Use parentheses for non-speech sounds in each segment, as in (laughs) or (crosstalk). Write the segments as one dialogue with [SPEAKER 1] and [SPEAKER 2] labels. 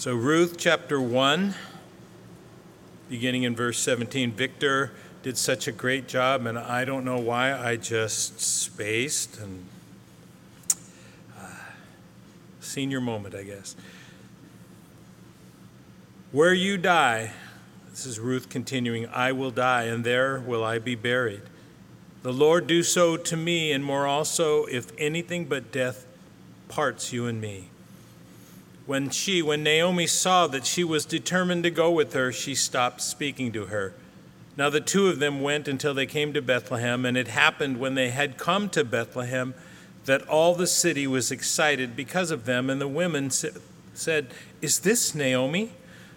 [SPEAKER 1] So, Ruth chapter 1, beginning in verse 17. Victor did such a great job, and I don't know why I just spaced and uh, senior moment, I guess. Where you die, this is Ruth continuing, I will die, and there will I be buried. The Lord do so to me, and more also, if anything but death parts you and me. When she, when Naomi saw that she was determined to go with her, she stopped speaking to her. Now the two of them went until they came to Bethlehem, and it happened when they had come to Bethlehem that all the city was excited because of them, and the women said, Is this Naomi?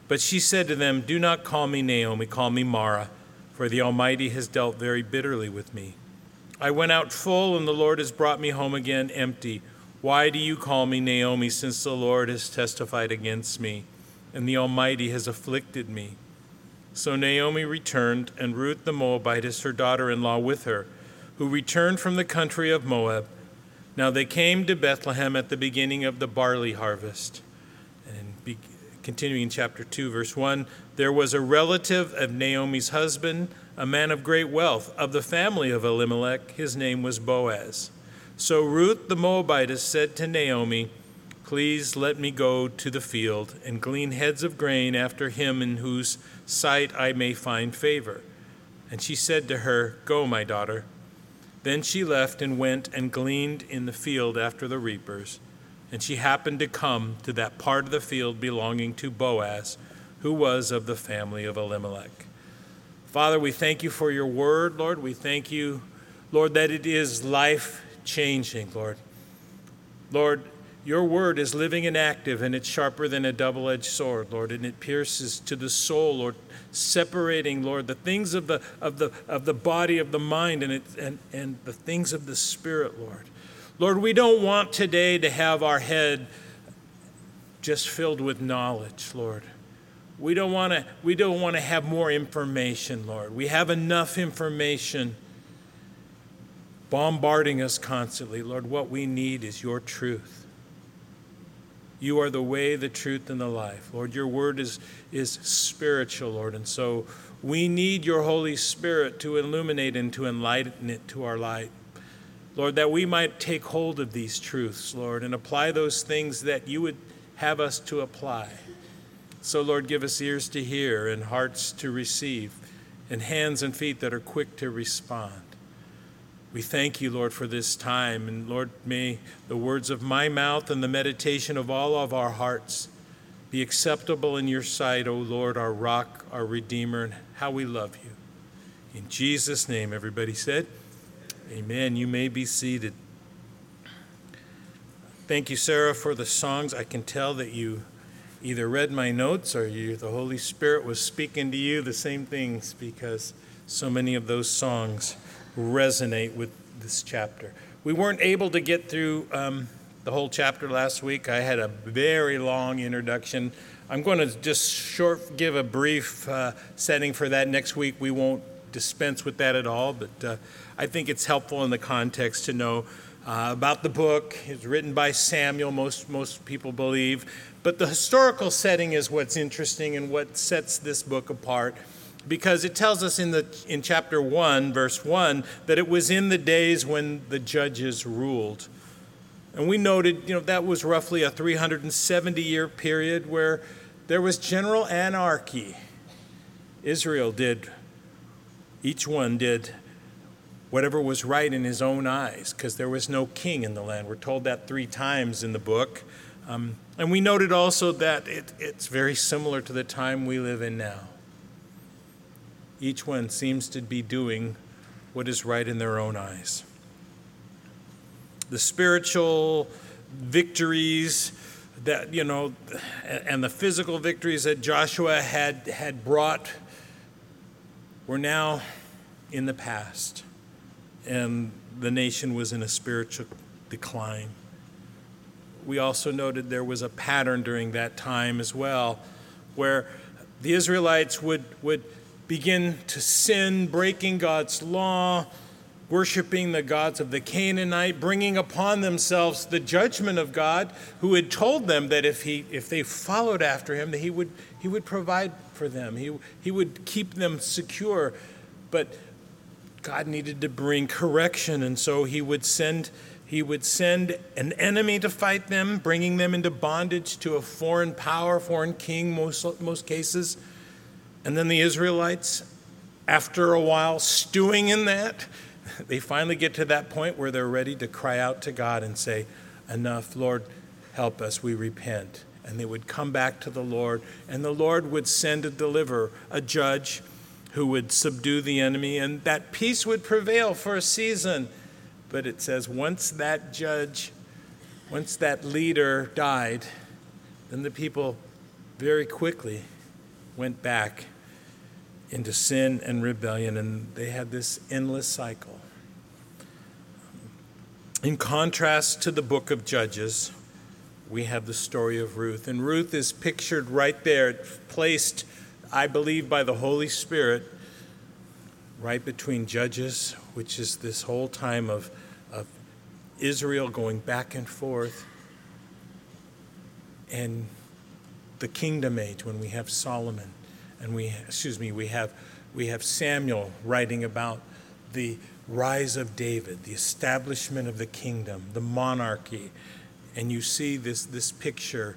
[SPEAKER 1] But she said to them, Do not call me Naomi, call me Mara, for the Almighty has dealt very bitterly with me. I went out full, and the Lord has brought me home again empty. Why do you call me Naomi, since the Lord has testified against me, and the Almighty has afflicted me? So Naomi returned, and Ruth the Moabitess, her daughter in law, with her, who returned from the country of Moab. Now they came to Bethlehem at the beginning of the barley harvest. And be, continuing in chapter 2, verse 1 there was a relative of Naomi's husband, a man of great wealth, of the family of Elimelech. His name was Boaz. So Ruth the Moabitess said to Naomi, Please let me go to the field and glean heads of grain after him in whose sight I may find favor. And she said to her, Go, my daughter. Then she left and went and gleaned in the field after the reapers. And she happened to come to that part of the field belonging to Boaz, who was of the family of Elimelech. Father, we thank you for your word, Lord. We thank you, Lord, that it is life changing, Lord. Lord, your word is living and active, and it's sharper than a double edged sword, Lord, and it pierces to the soul, Lord, separating, Lord, the things of the, of the, of the body, of the mind, and, it, and, and the things of the spirit, Lord. Lord, we don't want today to have our head just filled with knowledge, Lord. We don't want to we don't want to have more information, Lord. We have enough information bombarding us constantly. Lord, what we need is your truth. You are the way, the truth, and the life. Lord, your word is, is spiritual, Lord. And so we need your Holy Spirit to illuminate and to enlighten it to our light. Lord, that we might take hold of these truths, Lord, and apply those things that you would have us to apply. So, Lord, give us ears to hear and hearts to receive and hands and feet that are quick to respond. We thank you, Lord, for this time. And Lord, may the words of my mouth and the meditation of all of our hearts be acceptable in your sight, O Lord, our rock, our redeemer, and how we love you. In Jesus' name, everybody said, Amen. You may be seated. Thank you, Sarah, for the songs. I can tell that you either read my notes or you, the Holy Spirit was speaking to you the same things because so many of those songs resonate with this chapter. We weren't able to get through um, the whole chapter last week. I had a very long introduction. I'm going to just short give a brief uh, setting for that next week. We won't dispense with that at all, but uh, I think it's helpful in the context to know uh, about the book. It's written by Samuel, most, most people believe. But the historical setting is what's interesting and what sets this book apart because it tells us in, the, in chapter 1, verse 1, that it was in the days when the judges ruled. And we noted, you know, that was roughly a 370 year period where there was general anarchy. Israel did, each one did whatever was right in his own eyes because there was no king in the land. We're told that three times in the book. Um, and we noted also that it, it's very similar to the time we live in now each one seems to be doing what is right in their own eyes. The spiritual victories that, you know, and the physical victories that Joshua had, had brought were now in the past, and the nation was in a spiritual decline. We also noted there was a pattern during that time as well, where the Israelites would, would begin to sin, breaking God's law, worshiping the gods of the Canaanite, bringing upon themselves the judgment of God, who had told them that if, he, if they followed after him, that he would, he would provide for them, he, he would keep them secure. But God needed to bring correction, and so he would send he would send an enemy to fight them, bringing them into bondage to a foreign power, foreign king, most, most cases. And then the Israelites, after a while stewing in that, (laughs) they finally get to that point where they're ready to cry out to God and say, Enough, Lord, help us, we repent. And they would come back to the Lord, and the Lord would send a deliverer, a judge who would subdue the enemy, and that peace would prevail for a season. But it says, once that judge, once that leader died, then the people very quickly went back into sin and rebellion, and they had this endless cycle. In contrast to the book of Judges, we have the story of Ruth. And Ruth is pictured right there, placed, I believe, by the Holy Spirit, right between Judges, which is this whole time of, of Israel going back and forth, and the kingdom age when we have Solomon and we excuse me we have we have Samuel writing about the rise of David, the establishment of the kingdom, the monarchy, and you see this this picture.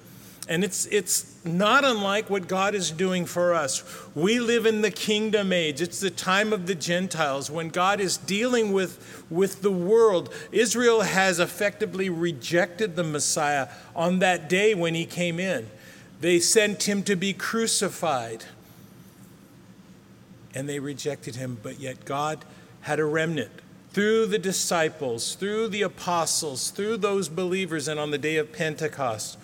[SPEAKER 1] And it's it's not unlike what God is doing for us. We live in the kingdom age. It's the time of the Gentiles when God is dealing with, with the world. Israel has effectively rejected the Messiah on that day when he came in. They sent him to be crucified and they rejected him, but yet God had a remnant through the disciples, through the apostles, through those believers, and on the day of Pentecost,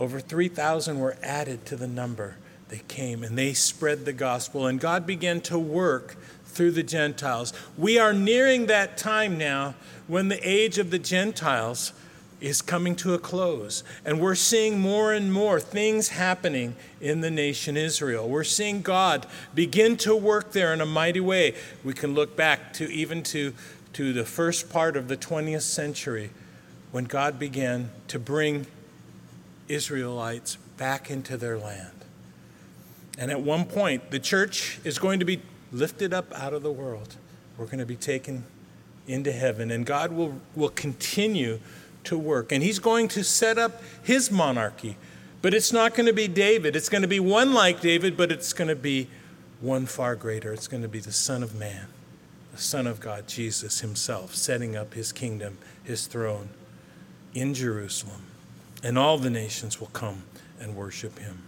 [SPEAKER 1] over 3,000 were added to the number. They came and they spread the gospel, and God began to work through the Gentiles. We are nearing that time now when the age of the Gentiles is coming to a close. And we're seeing more and more things happening in the nation Israel. We're seeing God begin to work there in a mighty way. We can look back to even to, to the first part of the 20th century when God began to bring Israelites back into their land. And at one point, the church is going to be lifted up out of the world. We're going to be taken into heaven, and God will, will continue to work. And he's going to set up his monarchy. But it's not going to be David. It's going to be one like David, but it's going to be one far greater. It's going to be the Son of Man, the Son of God, Jesus himself, setting up his kingdom, his throne in Jerusalem. And all the nations will come and worship him.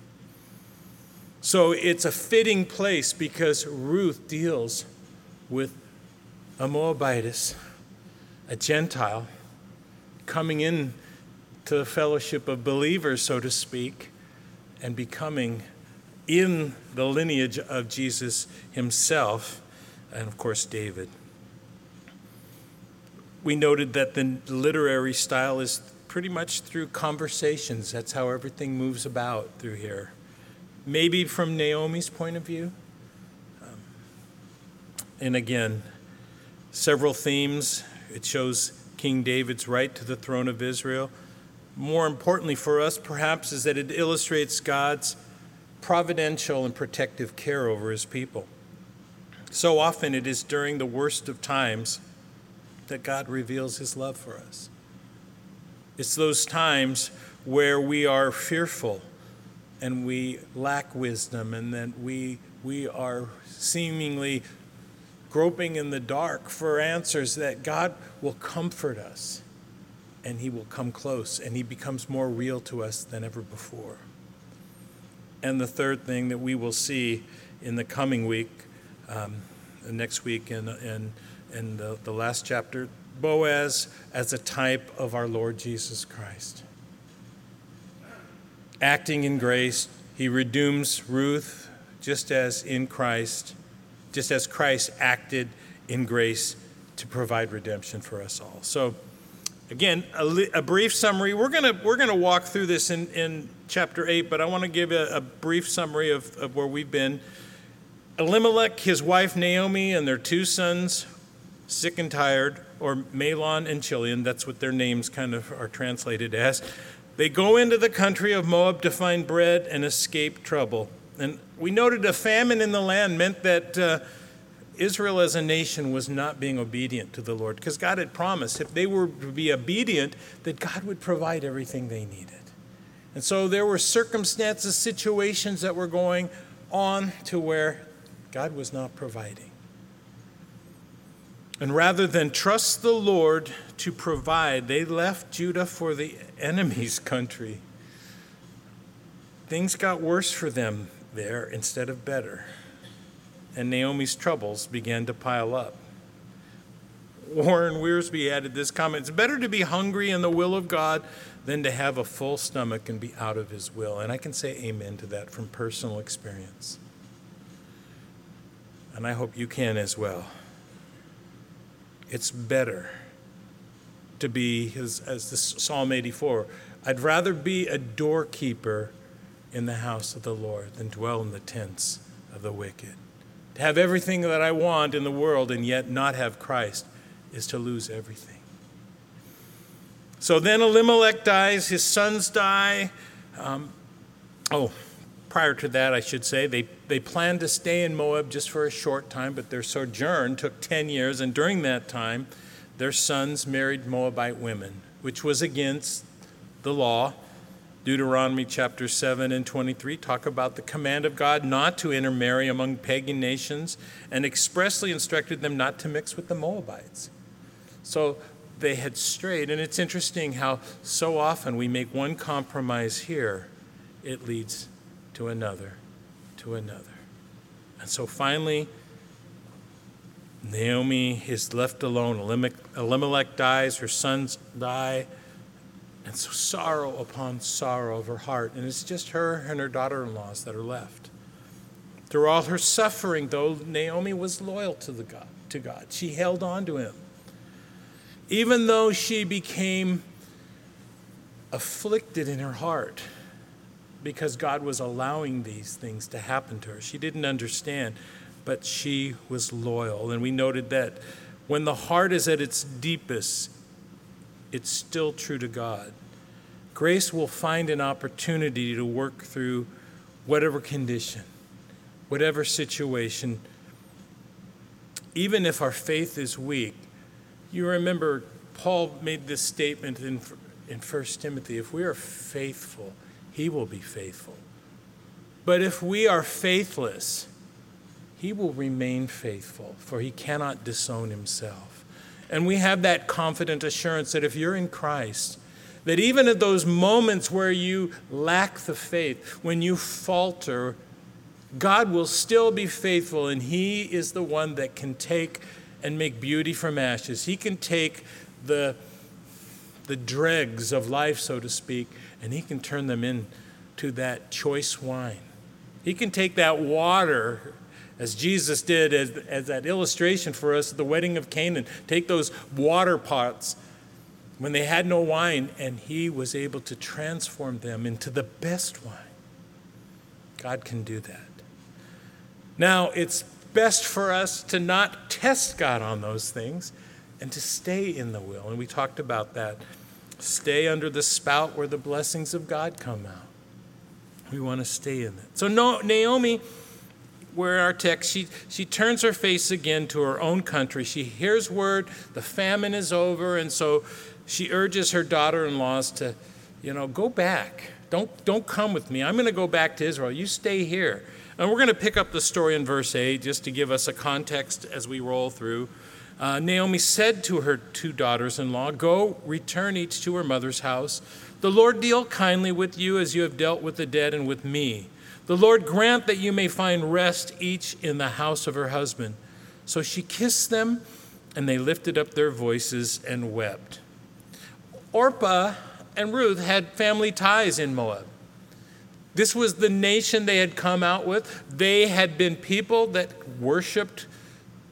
[SPEAKER 1] So it's a fitting place because Ruth deals with a Moabitess, a Gentile coming in to the fellowship of believers, so to speak, and becoming in the lineage of Jesus himself, and of course, David. We noted that the literary style is pretty much through conversations. That's how everything moves about through here. Maybe from Naomi's point of view. Um, and again, several themes. It shows King David's right to the throne of Israel. More importantly for us, perhaps, is that it illustrates God's providential and protective care over his people. So often it is during the worst of times that God reveals his love for us. It's those times where we are fearful and we lack wisdom and that we, we are seemingly groping in the dark for answers, that God will comfort us and He will come close and He becomes more real to us than ever before. And the third thing that we will see in the coming week, um, next week, in, in, in the, the last chapter, Boaz as a type of our Lord Jesus Christ. Acting in grace, he redeems Ruth just as in Christ just as Christ acted in grace to provide redemption for us all. So, again, a, a brief summary. We're going we're gonna walk through this in, in chapter 8, but I want to give a, a brief summary of, of where we've been. Elimelech, his wife Naomi, and their two sons sick and tired, or Mahlon and Chilion, that's what their names kind of are translated as. They go into the country of Moab to find bread and escape trouble. And we noted a famine in the land meant that uh, Israel as a nation was not being obedient to the Lord because God had promised if they were to be obedient, that God would provide everything they needed. And so there were circumstances, situations that were going on to where God was not providing. And rather than trust the Lord to provide, they left Judah for the enemy's country. Things got worse for them there instead of better. And Naomi's troubles began to pile up. Warren Wiersbe added this comment It's better to be hungry in the will of God than to have a full stomach and be out of his will. And I can say amen to that from personal experience. And I hope you can as well. It's better to be, as, as this Psalm 84, I'd rather be a doorkeeper in the house of the Lord than dwell in the tents of the wicked. To have everything that I want in the world and yet not have Christ is to lose everything. So then Elimelech dies, his sons die. Um, oh, prior to that, I should say, they, they planned to stay in Moab just for a short time, but their sojourn took 10 years, and during that time, their sons married Moabite women, which was against the law. Deuteronomy chapter 7 and 23 talk about the command of God not to intermarry among pagan nations and expressly instructed them not to mix with the Moabites. So they had strayed. And it's interesting how so often we make one compromise here, it leads to another, to another. And so finally, Naomi is left alone. Elimelech dies, her sons die. And so sorrow upon sorrow of her heart. And it's just her and her daughter in laws that are left. Through all her suffering, though, Naomi was loyal to, the God, to God. She held on to him. Even though she became afflicted in her heart because God was allowing these things to happen to her. She didn't understand, but she was loyal. And we noted that when the heart is at its deepest, it's still true to God. Grace will find an opportunity to work through whatever condition, whatever situation. Even if our faith is weak, you remember Paul made this statement in, in 1 Timothy if we are faithful, he will be faithful. But if we are faithless, he will remain faithful, for he cannot disown himself. And we have that confident assurance that if you're in Christ, that even at those moments where you lack the faith, when you falter, God will still be faithful, and He is the one that can take and make beauty from ashes. He can take the, the dregs of life, so to speak, and He can turn them into that choice wine. He can take that water as Jesus did as, as that illustration for us at the wedding of Canaan. Take those water pots when they had no wine, and he was able to transform them into the best wine. God can do that. Now, it's best for us to not test God on those things and to stay in the will. And we talked about that. Stay under the spout where the blessings of God come out. We want to stay in that. So, Naomi where our text, she, she turns her face again to her own country. She hears word the famine is over, and so she urges her daughter in laws to, you know, go back. Don't, don't come with me. I'm going to go back to Israel. You stay here. And we're going to pick up the story in verse 8 just to give us a context as we roll through. Uh, Naomi said to her two daughters in law, Go, return each to her mother's house. The Lord deal kindly with you as you have dealt with the dead and with me. The Lord grant that you may find rest each in the house of her husband. So she kissed them, and they lifted up their voices and wept. Orpah and Ruth had family ties in Moab. This was the nation they had come out with. They had been people that worshiped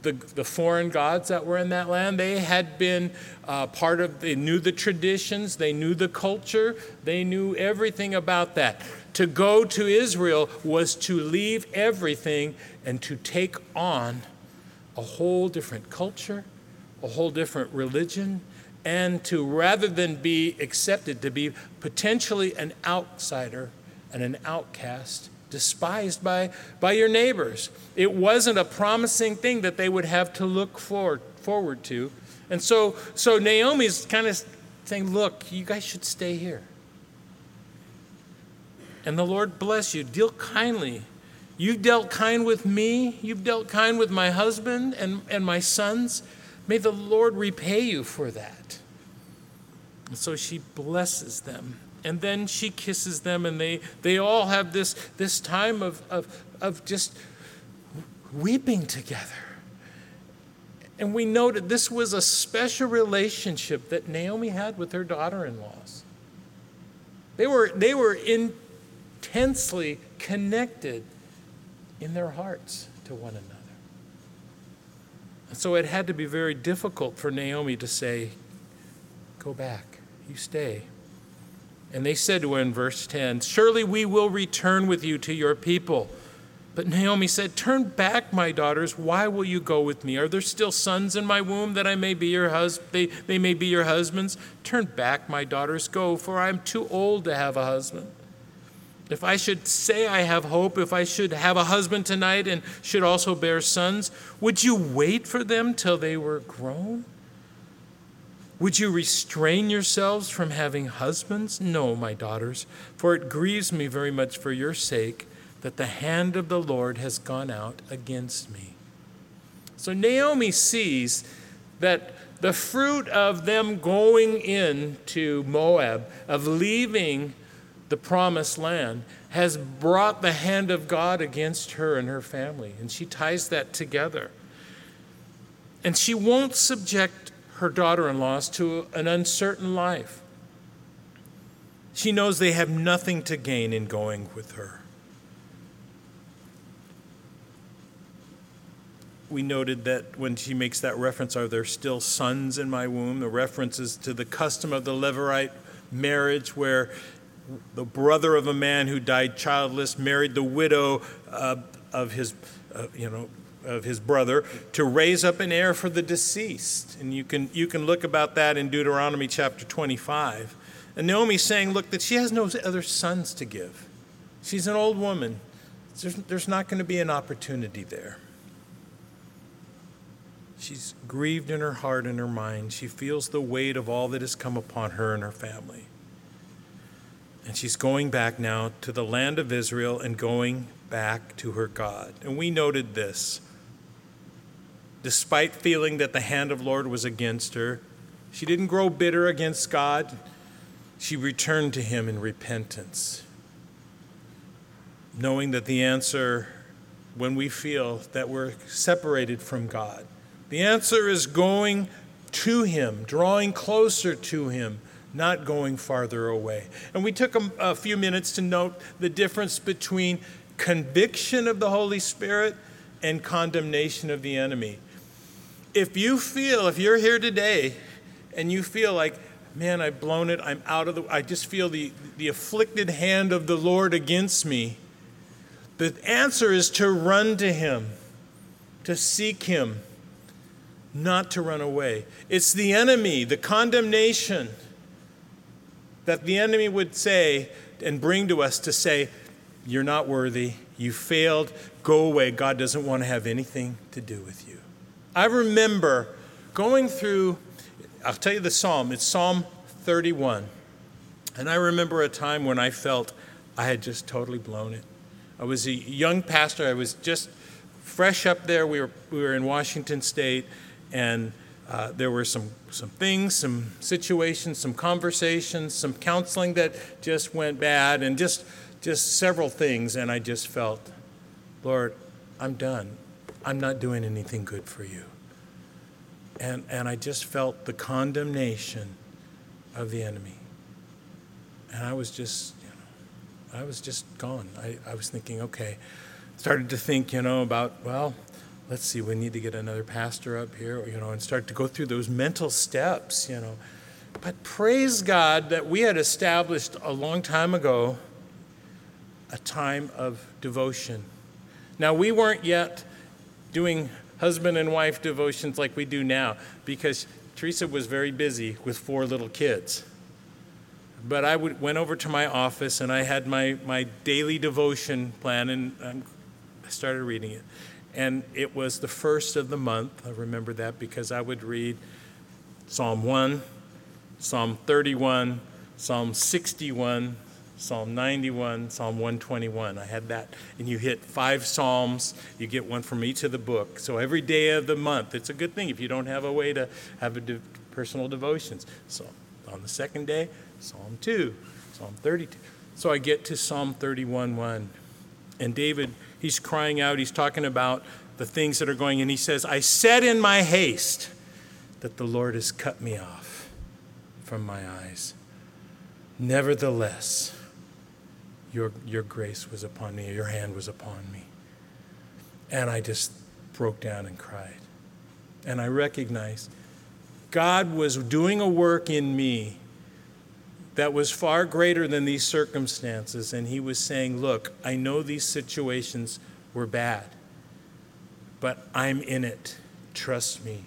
[SPEAKER 1] the, the foreign gods that were in that land. They had been uh, part of, they knew the traditions, they knew the culture, they knew everything about that. To go to Israel was to leave everything and to take on a whole different culture, a whole different religion and to rather than be accepted, to be potentially an outsider and an outcast, despised by, by your neighbors. It wasn't a promising thing that they would have to look for, forward to. And so, so Naomi's kind of saying, Look, you guys should stay here. And the Lord bless you. Deal kindly. You've dealt kind with me. You've dealt kind with my husband and, and my sons. May the Lord repay you for that. And so she blesses them. And then she kisses them, and they, they all have this, this time of, of, of just weeping together. And we noted this was a special relationship that Naomi had with her daughter in laws. They were, they were intensely connected in their hearts to one another. So it had to be very difficult for Naomi to say, Go back, you stay. And they said to her in verse 10, Surely we will return with you to your people. But Naomi said, Turn back, my daughters. Why will you go with me? Are there still sons in my womb that I may be your hus- they, they may be your husbands? Turn back, my daughters. Go, for I am too old to have a husband. If I should say I have hope, if I should have a husband tonight and should also bear sons, would you wait for them till they were grown? Would you restrain yourselves from having husbands? No, my daughters, for it grieves me very much for your sake that the hand of the Lord has gone out against me. So Naomi sees that the fruit of them going into Moab, of leaving the promised land, has brought the hand of God against her and her family. And she ties that together. And she won't subject her daughter in laws to an uncertain life. She knows they have nothing to gain in going with her. we noted that when she makes that reference, are there still sons in my womb? The reference is to the custom of the Levirate marriage, where the brother of a man who died childless married the widow uh, of his, uh, you know, of his brother to raise up an heir for the deceased. And you can you can look about that in Deuteronomy chapter 25. And Naomi's saying, look, that she has no other sons to give. She's an old woman. There's, there's not going to be an opportunity there. She's grieved in her heart and her mind. She feels the weight of all that has come upon her and her family. And she's going back now to the land of Israel and going back to her God. And we noted this. Despite feeling that the hand of Lord was against her, she didn't grow bitter against God. She returned to him in repentance, knowing that the answer when we feel that we're separated from God the answer is going to Him, drawing closer to Him, not going farther away. And we took a, a, few minutes to note the difference between conviction of the Holy Spirit and condemnation of the enemy. If you feel, if you're here today and you feel like, man, I've blown it, I'm out of the, I just feel the, the afflicted hand of the Lord against me, the answer is to run to Him, to seek Him not to run away. It's the enemy, the condemnation that the enemy would say and bring to us to say, You're not worthy, you failed, go away. God doesn't want to have anything to do with you. I remember going through, I'll tell you the psalm, it's Psalm 31. And I remember a time when I felt I had just totally blown it. I was a young pastor, I was just fresh up there. We were, we were in Washington State and uh, there were some, some things, some situations, some conversations, some counseling that just went bad, and just, just several things. And I just felt, Lord, I'm done. I'm not doing anything good for you. And, and I just felt the condemnation of the enemy. And I was just, you know, I was just gone. I, I was thinking, okay, started to think, you know, about, well, let's see, we need to get another pastor up here, you know, and start to go through those mental steps, you know. But praise God that we had established a long time ago a time of devotion. Now, we weren't yet doing husband and wife devotions like we do now because Teresa was very busy with four little kids. But I would, went over to my office and I had my, my daily devotion plan and um, I started reading it. And it was the first of the month. I remember that because I would read Psalm 1, Psalm 31, Psalm 61, Psalm 91, Psalm 121. I had that. And you hit five Psalms, you get one from each of the book. So every day of the month, it's a good thing if you don't have a way to have a de- personal devotions. So on the second day, Psalm 2, Psalm 32. So I get to Psalm 31 1. And David, he's crying out, he's talking about the things that are going, and he says, I said in my haste that the Lord has cut me off from my eyes. Nevertheless, your, your grace was upon me, your hand was upon me. And I just broke down and cried. And I recognized God was doing a work in me that was far greater than these circumstances. And He was saying, Look, I know these situations were bad, but I'm in it. Trust me.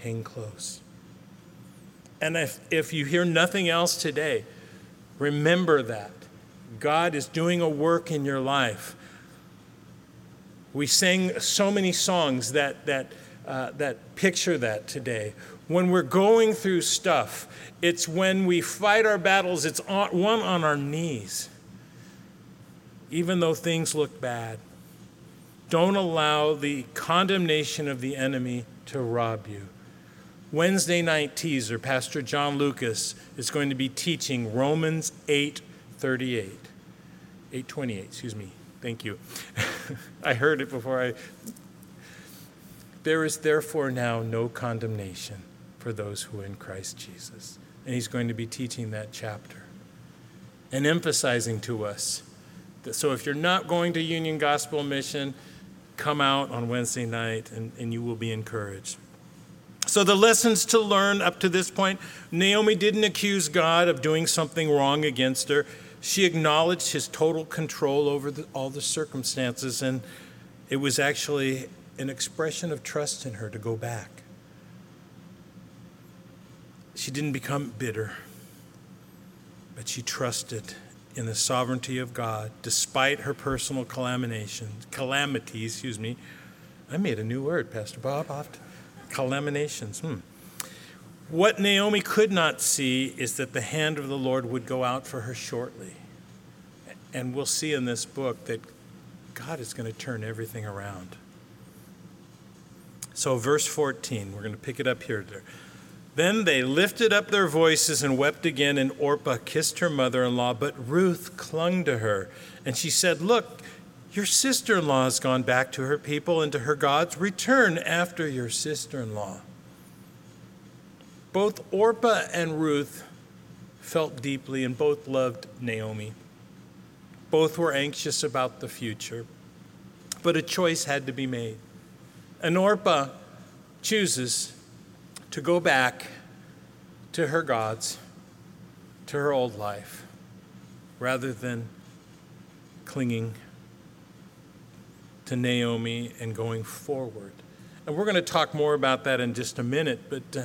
[SPEAKER 1] Hang close. And if, if you hear nothing else today, remember that. God is doing a work in your life. We sang so many songs that, that, uh, that picture that today. When we're going through stuff, it's when we fight our battles, it's on, one on our knees, even though things look bad. Don't allow the condemnation of the enemy to rob you. Wednesday night teaser, Pastor John Lucas is going to be teaching Romans 8 38. 828, excuse me. Thank you. (laughs) I heard it before I. There is therefore now no condemnation for those who are in Christ Jesus. And he's going to be teaching that chapter and emphasizing to us that so if you're not going to Union Gospel Mission, come out on Wednesday night and, and you will be encouraged. So, the lessons to learn up to this point Naomi didn't accuse God of doing something wrong against her. She acknowledged his total control over the, all the circumstances, and it was actually an expression of trust in her to go back. She didn't become bitter, but she trusted in the sovereignty of God despite her personal calamities, calamities, excuse me. I made a new word, Pastor Bob. Calaminations. Hmm. What Naomi could not see is that the hand of the Lord would go out for her shortly. And we'll see in this book that God is going to turn everything around. So, verse 14, we're going to pick it up here. Then they lifted up their voices and wept again, and Orpah kissed her mother in law, but Ruth clung to her. And she said, Look, your sister in law has gone back to her people and to her gods. Return after your sister in law. Both Orpah and Ruth felt deeply and both loved Naomi. Both were anxious about the future, but a choice had to be made. And Orpah chooses to go back to her gods, to her old life, rather than clinging to Naomi and going forward. And we're going to talk more about that in just a minute, but uh,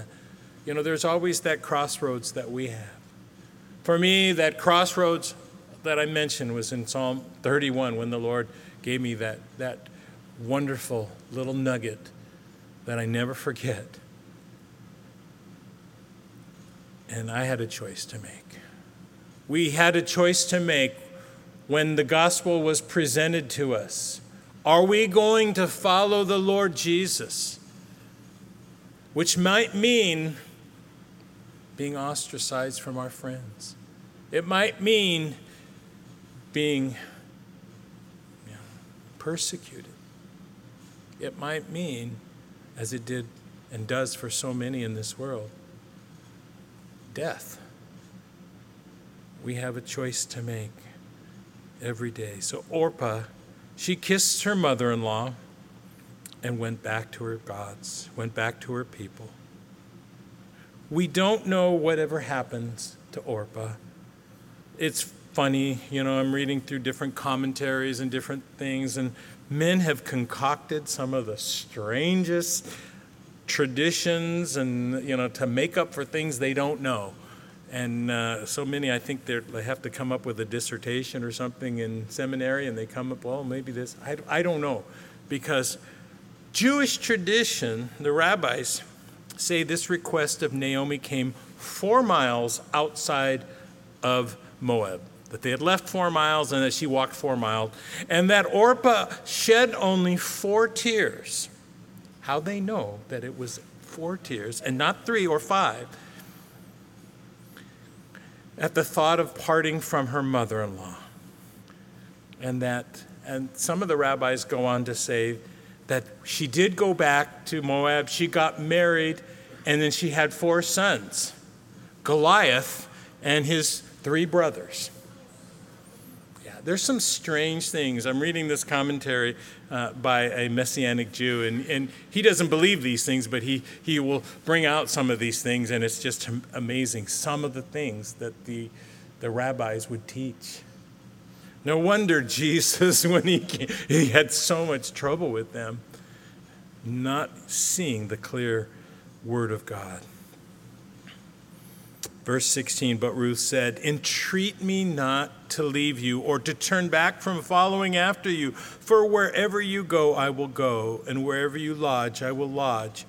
[SPEAKER 1] you know, there's always that crossroads that we have. For me, that crossroads that I mentioned was in Psalm 31 when the Lord gave me that, that wonderful little nugget that I never forget. And I had a choice to make. We had a choice to make when the gospel was presented to us. Are we going to follow the Lord Jesus? Which might mean being ostracized from our friends. It might mean being you know, persecuted. It might mean, as it did and does for so many in this world, death. We have a choice to make every day. So Orpah she kissed her mother in law and went back to her gods, went back to her people. We don't know whatever happens to Orpah. It's funny, you know, I'm reading through different commentaries and different things, and men have concocted some of the strangest traditions and, you know, to make up for things they don't know. And uh, so many, I think they have to come up with a dissertation or something in seminary, and they come up, well, maybe this. I, I don't know. Because Jewish tradition, the rabbis say this request of Naomi came four miles outside of Moab. That they had left four miles and that she walked four miles. And that Orpah shed only four tears. How they know that it was four tears and not three or five at the thought of parting from her mother in law. And that, and some of the rabbis go on to say that she did go back to Moab, she got married, and then she had four sons Goliath and his three brothers. There's some strange things. I'm reading this commentary uh, by a Messianic Jew, and, and he doesn't believe these things, but he, he will bring out some of these things, and it's just amazing. Some of the things that the, the rabbis would teach. No wonder Jesus, (laughs) when he, he had so much trouble with them, not seeing the clear word of God. Verse 16, but Ruth said, Entreat me not to leave you or to turn back from following after you, for wherever you go, I will go, and wherever you lodge, I will lodge.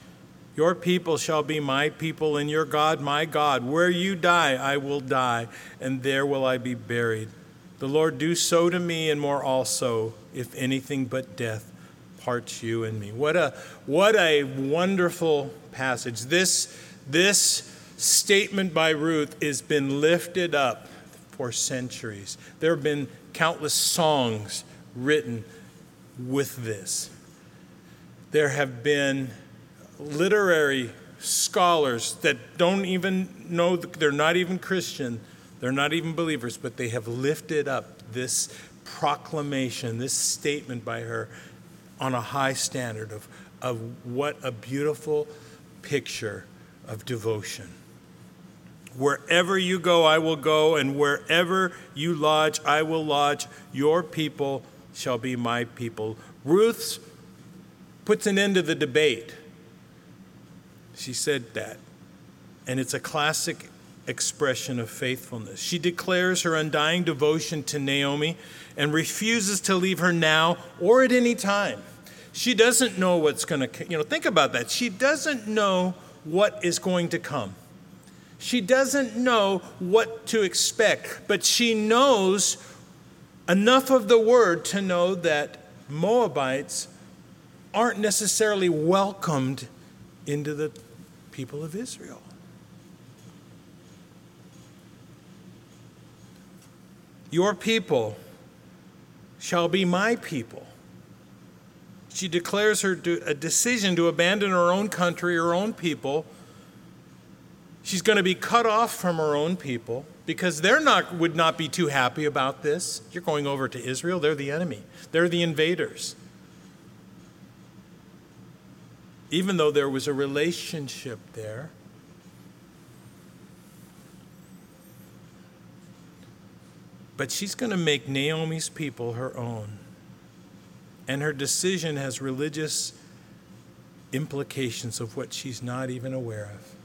[SPEAKER 1] Your people shall be my people, and your God my God. Where you die, I will die, and there will I be buried. The Lord do so to me, and more also, if anything but death parts you and me. What a, what a wonderful passage. This, this statement by Ruth has been lifted up for centuries. There have been countless songs written with this. There have been literary scholars that don't even know, they're not even Christian, they're not even believers, but they have lifted up this proclamation, this statement by her on a high standard of, of what a beautiful picture of devotion. Wherever you go, I will go, and wherever you lodge, I will lodge. Your people shall be my people. Ruth puts an end to the debate. She said that. And it's a classic expression of faithfulness. She declares her undying devotion to Naomi and refuses to leave her now or at any time. She doesn't know what's going to, you know, think about that. She doesn't know what is going to come. She doesn't know what to expect, but she knows enough of the word to know that Moabites aren't necessarily welcomed into the people of Israel. Your people shall be my people. She declares her a decision to abandon her own country, her own people She's going to be cut off from her own people because they're not would not be too happy about this. You're going over to Israel, they're the enemy. They're the invaders. Even though there was a relationship there, But she's going to make Naomi's people her own. And her decision has religious implications of what she's not even aware of.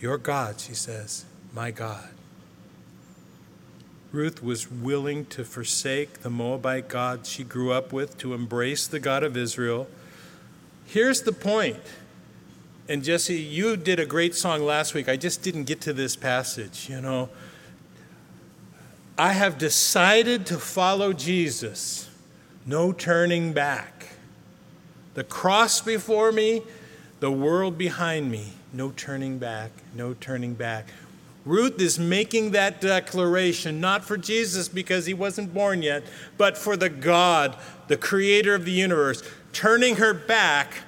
[SPEAKER 1] Your God, she says, my God. Ruth was willing to forsake the Moabite God she grew up with to embrace the God of Israel. Here's the point. And Jesse, you did a great song last week. I just didn't get to this passage, you know. I have decided to follow Jesus. No turning back. The cross before me, the world behind me. No turning back, no turning back. Ruth is making that declaration not for Jesus because he wasn't born yet, but for the God, the creator of the universe, turning her back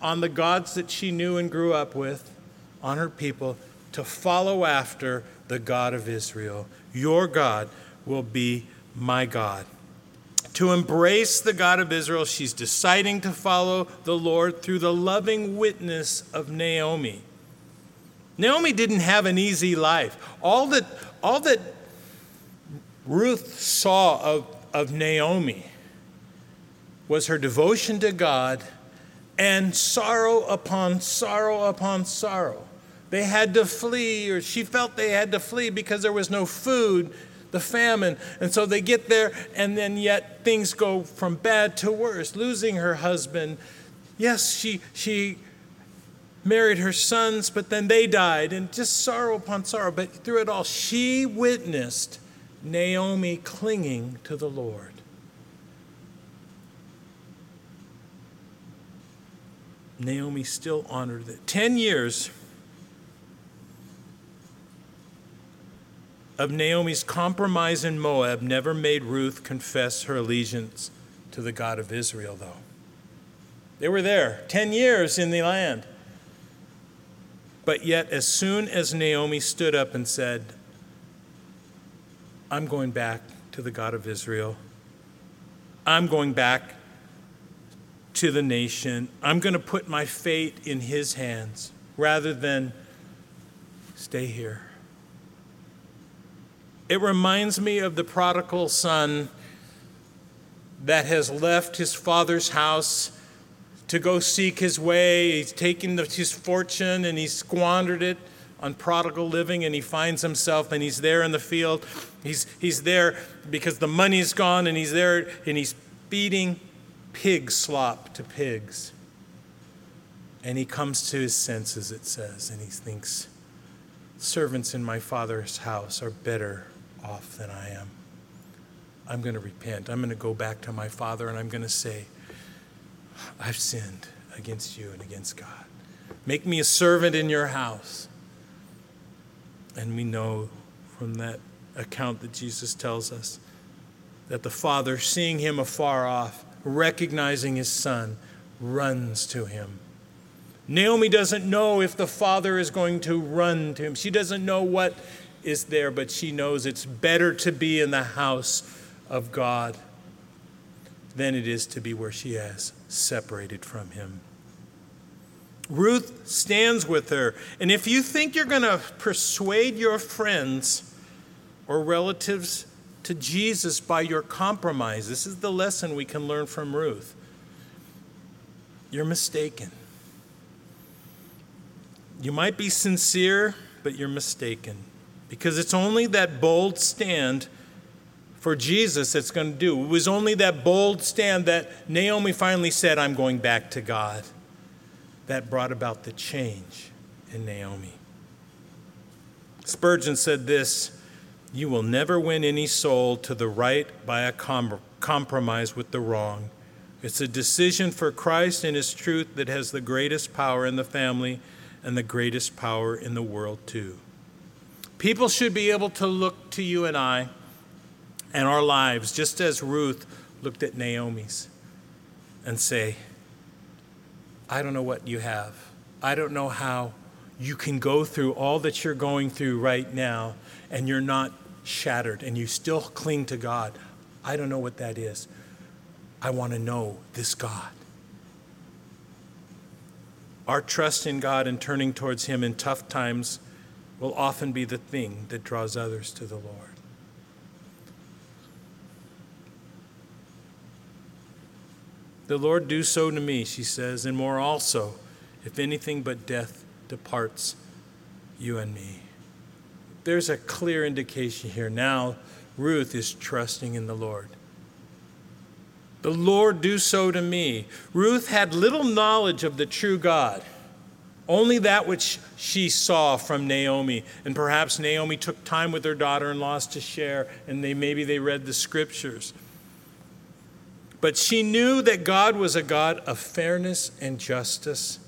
[SPEAKER 1] on the gods that she knew and grew up with, on her people, to follow after the God of Israel. Your God will be my God to embrace the God of Israel. She's deciding to follow the Lord through the loving witness of Naomi. Naomi didn't have an easy life. All that, all that Ruth saw of, of Naomi was her devotion to God and sorrow upon sorrow upon sorrow. They had to flee, or she felt they had to flee because there was no food, the famine. And so they get there, and then yet things go from bad to worse, losing her husband. Yes, she, she married her sons, but then they died, and just sorrow upon sorrow. But through it all, she witnessed Naomi clinging to the Lord. Naomi still honored it. Ten years of Naomi's compromise in Moab never made Ruth confess her allegiance to the God of Israel, though. They were there, 10 years in the land. But yet, as soon as Naomi stood up and said, I'm going back to the God of Israel, I'm going back to the nation, I'm going to put my fate in his hands rather than stay here. It reminds me of the prodigal son that has left his father's house to go seek his way. He's taken his fortune and he's squandered it on prodigal living and he finds himself and he's there in the field. He's, he's there because the money's gone and he's there and he's feeding pig slop to pigs. And he comes to his senses, it says, and he thinks, Servants in my father's house are better off than I am. I'm going to repent. I'm going to go back to my father and I'm going to say, I've sinned against you and against God. Make me a servant in your house. And we know from that account that Jesus tells us that the father, seeing him afar off, recognizing his son, runs to him. Naomi doesn't know if the father is going to run to him. She doesn't know what is there, but she knows it's better to be in the house of God than it is to be where she is, separated from Him. Ruth stands with her. And if you think you're going to persuade your friends or relatives to Jesus by your compromise, this is the lesson we can learn from Ruth. You're mistaken. You might be sincere, but you're mistaken because it's only that bold stand for Jesus that's going to do. It was only that bold stand that Naomi finally said, I'm going back to God, that brought about the change in Naomi. Spurgeon said this You will never win any soul to the right by a com- compromise with the wrong. It's a decision for Christ and His truth that has the greatest power in the family and the greatest power in the world, too. People should be able to look to you and I and our lives, just as Ruth looked at Naomi's, and say, I don't know what you have. I don't know how you can go through all that you're going through right now and you're not shattered and you still cling to God. I don't know what that is. I want to know this God. Our trust in God and turning towards Him in tough times will often be the thing that draws others to the Lord. The Lord do so to me, she says, and more also, if anything but death departs you and me. There's a clear indication here. Now, Ruth is trusting in the Lord. The Lord do so to me. Ruth had little knowledge of the true God. Only that which she saw from Naomi. And perhaps Naomi took time with her daughter in laws to share, and they, maybe they read the scriptures. But she knew that God was a God of fairness and justice,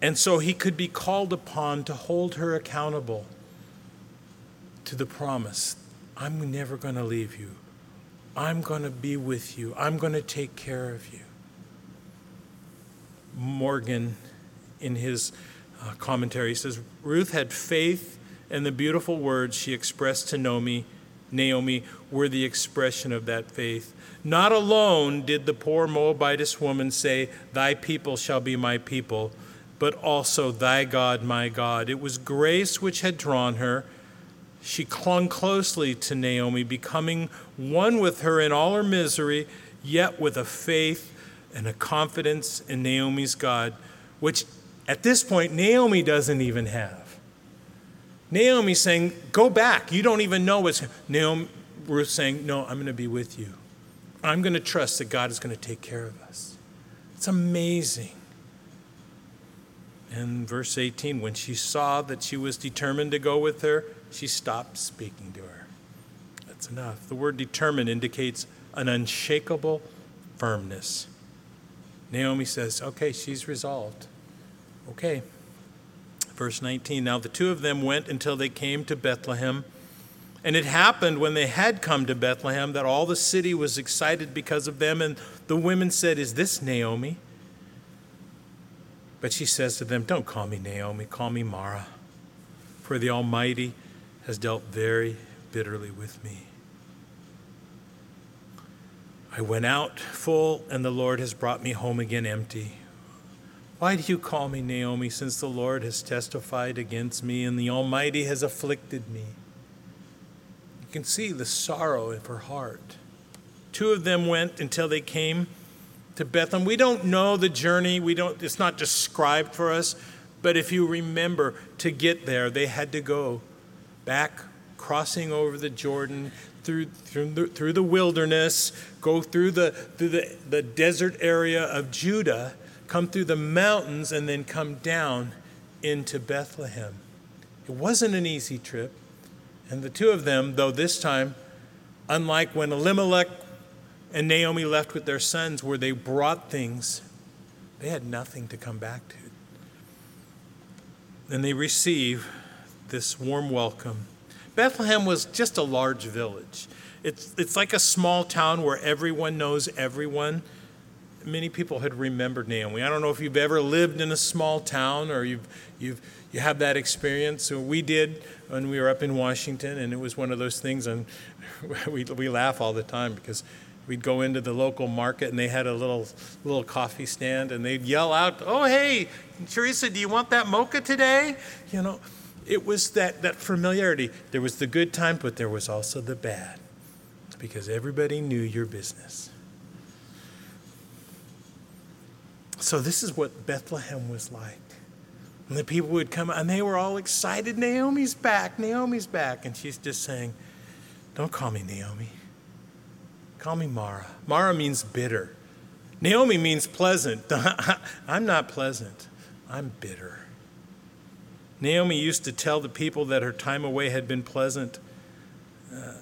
[SPEAKER 1] and so he could be called upon to hold her accountable to the promise I'm never going to leave you, I'm going to be with you, I'm going to take care of you. Morgan in his uh, commentary. He says Ruth had faith, and the beautiful words she expressed to Naomi, Naomi were the expression of that faith. Not alone did the poor Moabitess woman say, Thy people shall be my people, but also Thy God, my God. It was grace which had drawn her. She clung closely to Naomi, becoming one with her in all her misery, yet with a faith and a confidence in Naomi's God, which at this point Naomi doesn't even have. Naomi's saying, Go back. You don't even know what's. Naomi, Ruth saying, No, I'm going to be with you. I'm going to trust that God is going to take care of us. It's amazing. And verse 18, when she saw that she was determined to go with her, she stopped speaking to her. That's enough. The word determined indicates an unshakable firmness. Naomi says, Okay, she's resolved. Okay. Verse 19 Now the two of them went until they came to Bethlehem. And it happened when they had come to Bethlehem that all the city was excited because of them. And the women said, Is this Naomi? But she says to them, Don't call me Naomi, call me Mara, for the Almighty has dealt very bitterly with me. I went out full, and the Lord has brought me home again empty. Why do you call me Naomi, since the Lord has testified against me and the Almighty has afflicted me? You can see the sorrow of her heart. Two of them went until they came to Bethlehem. We don't know the journey. We don't, it's not described for us. But if you remember, to get there, they had to go back, crossing over the Jordan, through, through, the, through the wilderness, go through, the, through the, the desert area of Judah, come through the mountains, and then come down into Bethlehem. It wasn't an easy trip. And the two of them, though this time, unlike when Elimelech and Naomi left with their sons, where they brought things, they had nothing to come back to. And they receive this warm welcome. Bethlehem was just a large village. It's, it's like a small town where everyone knows everyone. Many people had remembered Naomi. I don't know if you've ever lived in a small town or you've, you've, you have that experience. So we did when we were up in Washington, and it was one of those things, and (laughs) we, we laugh all the time because we'd go into the local market and they had a little little coffee stand and they'd yell out, "Oh, hey, Teresa, do you want that mocha today?" You know, it was that that familiarity. There was the good time, but there was also the bad, because everybody knew your business. So this is what Bethlehem was like. And the people would come and they were all excited. Naomi's back. Naomi's back. And she's just saying, Don't call me Naomi. Call me Mara. Mara means bitter. Naomi means pleasant. (laughs) I'm not pleasant, I'm bitter. Naomi used to tell the people that her time away had been pleasant, uh,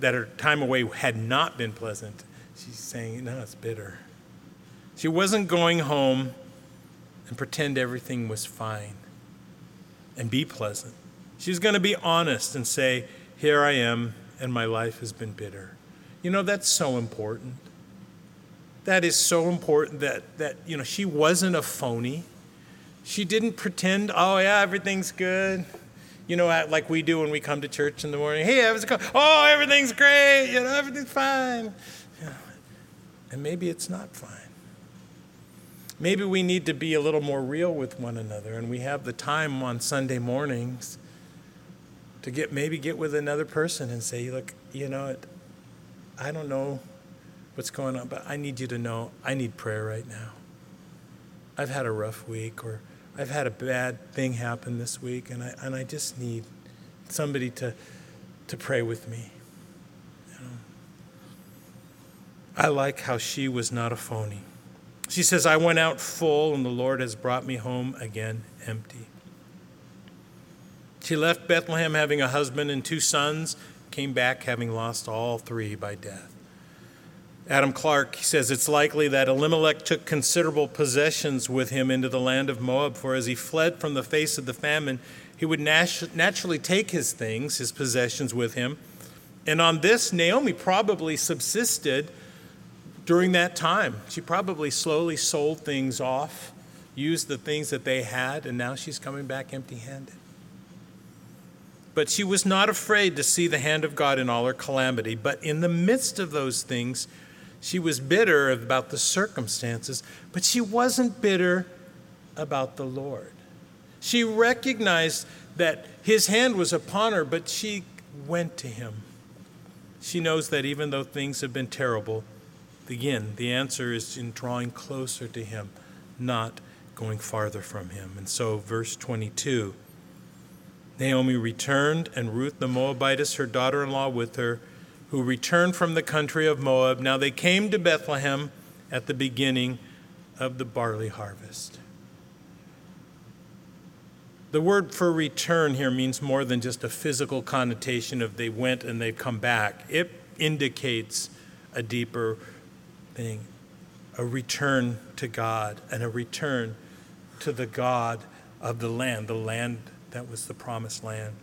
[SPEAKER 1] that her time away had not been pleasant. She's saying, no, it's bitter. She wasn't going home and pretend everything was fine and be pleasant. She's going to be honest and say, Here I am, and my life has been bitter. You know, that's so important. That is so important that, that you know, she wasn't a phony. She didn't pretend, oh, yeah, everything's good. You know, like we do when we come to church in the morning. Hey, everything's oh, everything's great. You know, everything's fine. And maybe it's not fine. Maybe we need to be a little more real with one another, and we have the time on Sunday mornings to get maybe get with another person and say, look, you know, I don't know what's going on, but I need you to know I need prayer right now. I've had a rough week, or I've had a bad thing happen this week, and I, and I just need somebody to, to pray with me. You know? I like how she was not a phony. She says, I went out full, and the Lord has brought me home again empty. She left Bethlehem having a husband and two sons came back having lost all three by death. Adam Clarke says it's likely that Elimelech took considerable possessions with him into the land of Moab, for as he fled from the face of the famine, he would nat- naturally take his things, his possessions with him. And on this, Naomi probably subsisted during that time. She probably slowly sold things off, used the things that they had, and now she's coming back empty handed. But she was not afraid to see the hand of God in all her calamity. But in the midst of those things, she was bitter about the circumstances, but she wasn't bitter about the Lord. She recognized that his hand was upon her, but she went to him. She knows that even though things have been terrible, Again, the answer is in drawing closer to Him, not going farther from Him. And so, verse 22 Naomi returned, and Ruth the Moabitess, her daughter in law, with her, who returned from the country of Moab. Now they came to Bethlehem at the beginning of the barley harvest. The word for return here means more than just a physical connotation of they went and they've come back. It indicates a deeper thing a return to God and a return to the God of the land, the land that was the promised land.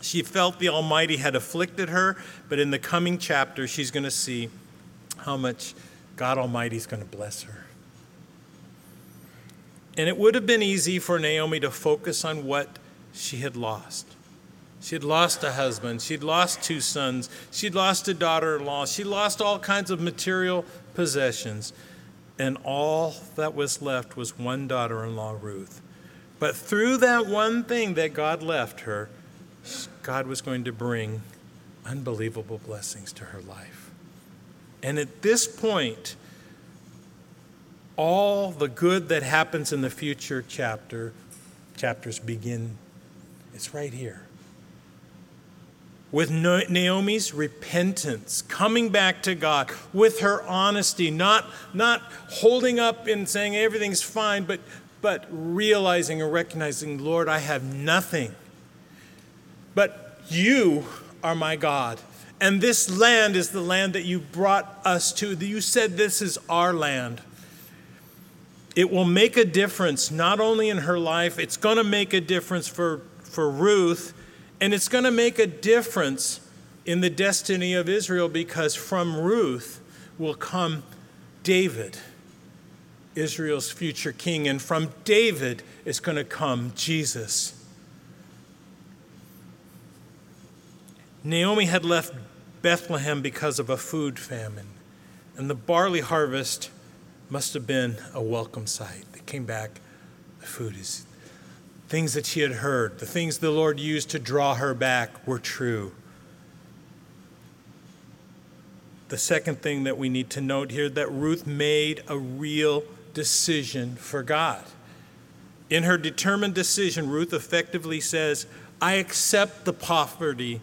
[SPEAKER 1] She felt the Almighty had afflicted her, but in the coming chapter, she's going to see how much God Almighty is going to bless her. And it would have been easy for Naomi to focus on what she had lost. She had lost a husband. She'd lost two sons. She'd lost a daughter in law. She lost all kinds of material possessions. And all that was left was one daughter in law, Ruth. But through that one thing that God left her, God was going to bring unbelievable blessings to her life. And at this point, all the good that happens in the future chapter chapters begin it's right here with Naomi's repentance, coming back to God, with her honesty, not, not holding up and saying everything's fine, but, but realizing and recognizing, Lord, I have nothing. But you are my God. And this land is the land that you brought us to. You said this is our land it will make a difference not only in her life, it's going to make a difference for, for Ruth, and it's going to make a difference in the destiny of Israel because from Ruth will come David, Israel's future king, and from David is going to come Jesus. Naomi had left Bethlehem because of a food famine, and the barley harvest must have been a welcome sight. They came back, the food is things that she had heard, the things the Lord used to draw her back were true. The second thing that we need to note here that Ruth made a real decision for God. In her determined decision, Ruth effectively says, I accept the poverty.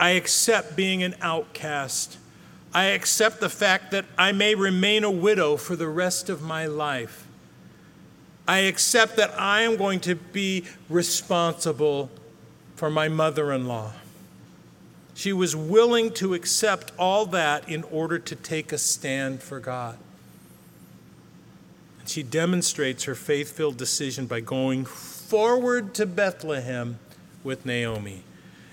[SPEAKER 1] I accept being an outcast. I accept the fact that I may remain a widow for the rest of my life. I accept that I am going to be responsible for my mother in law. She was willing to accept all that in order to take a stand for God. And she demonstrates her faith filled decision by going forward to Bethlehem with Naomi.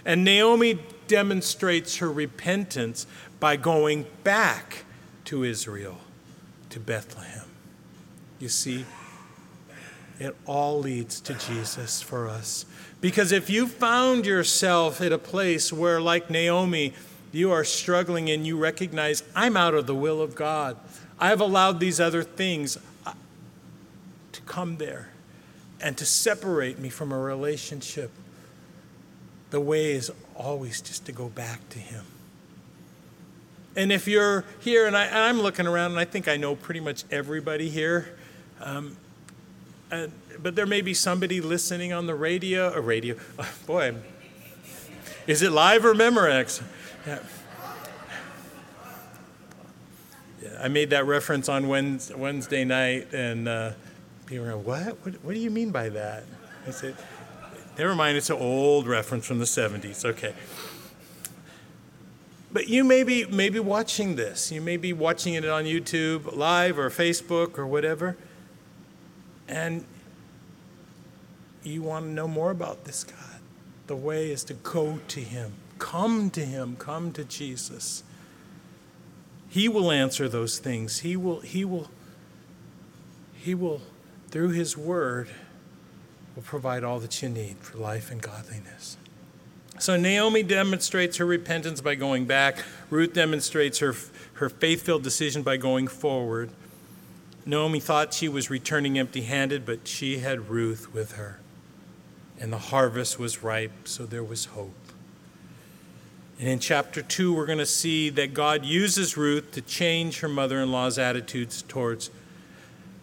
[SPEAKER 1] And Naomi demonstrates her repentance by going back to Israel, to Bethlehem. You see, it all leads to Jesus for us. Because if you found yourself at a place where, like Naomi, you are struggling and you recognize, I'm out of the will of God, I've allowed these other things uh, to come there and to separate me from a relationship, the way is always just to go back to Him. And if you're here, and, I, am looking around, and I think I know pretty much everybody here, um, but there may be somebody listening on the radio, a radio, oh, (laughs) boy, is it live or Memorex? Yeah. yeah. I made that reference on Wednesday night, and uh, people were, what? what? What do you mean by that? I said, never mind, it's an old reference from the 70s. Okay. But you may be maybe watching this. You may be watching it on YouTube live or Facebook or whatever. And you want to know more about this God. The way is to go to him. Come to him. Come to Jesus. He will answer those things. He will he will he will through his word will provide all that you need for life and godliness. So Naomi demonstrates her repentance by going back. Ruth demonstrates her, her faith filled decision by going forward. Naomi thought she was returning empty handed, but she had Ruth with her. And the harvest was ripe, so there was hope. And in chapter 2, we're going to see that God uses Ruth to change her mother in law's attitudes towards